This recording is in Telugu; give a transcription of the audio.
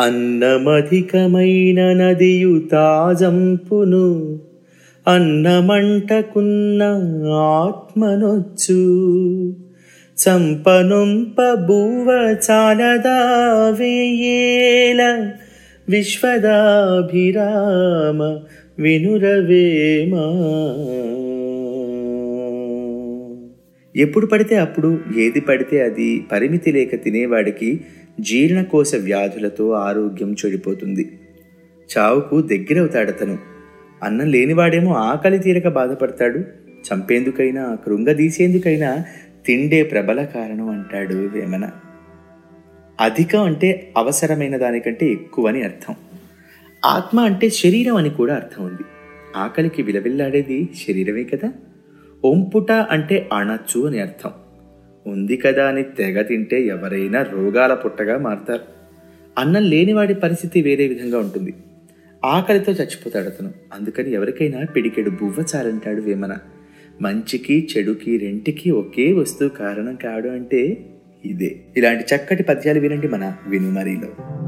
అన్నమధికమైన నదియు తాజంపును అన్నమంటకున్న ఆత్మనొచ్చు. చంపనుంప బూవ చాలదా విశ్వదాభిరామ వినురవేమా. ఎప్పుడు పడితే అప్పుడు ఏది పడితే అది పరిమితి లేక తినేవాడికి జీర్ణకోశ వ్యాధులతో ఆరోగ్యం చెడిపోతుంది. చావుకు దగ్గరవుతాడతను అన్నం లేనివాడేమో ఆకలి తీరక బాధపడతాడు. చంపేందుకైనా కృంగదీసేందుకైనా తిండే ప్రబల కారణం అంటాడు వేమన. అధికం అంటే అవసరమైన దానికంటే ఎక్కువని అర్థం. ఆత్మ అంటే శరీరం అని కూడా అర్థం ఉంది. ఆకలికి విలవిల్లాడేది శరీరమే కదా? ఒంపుట అంటే అణచ్చు అని అర్థం. ఉంది కదా అని తెగ తింటే ఎవరైనా రోగాల పుట్టగా మారతారు. అన్నం లేనివాడి పరిస్థితి వేరే విధంగా ఉంటుంది. ఆకలితో చచ్చిపోతాడు అతను. అందుకని ఎవరికైనా పిడికెడు బువ్వ చాలంటాడు వేమన. మంచికి చెడుకి రెంటికి ఒకే వస్తువు కారణం కాడు అంటే ఇదే. ఇలాంటి చక్కటి పద్యాలు వినండి మన వినుమరిలో.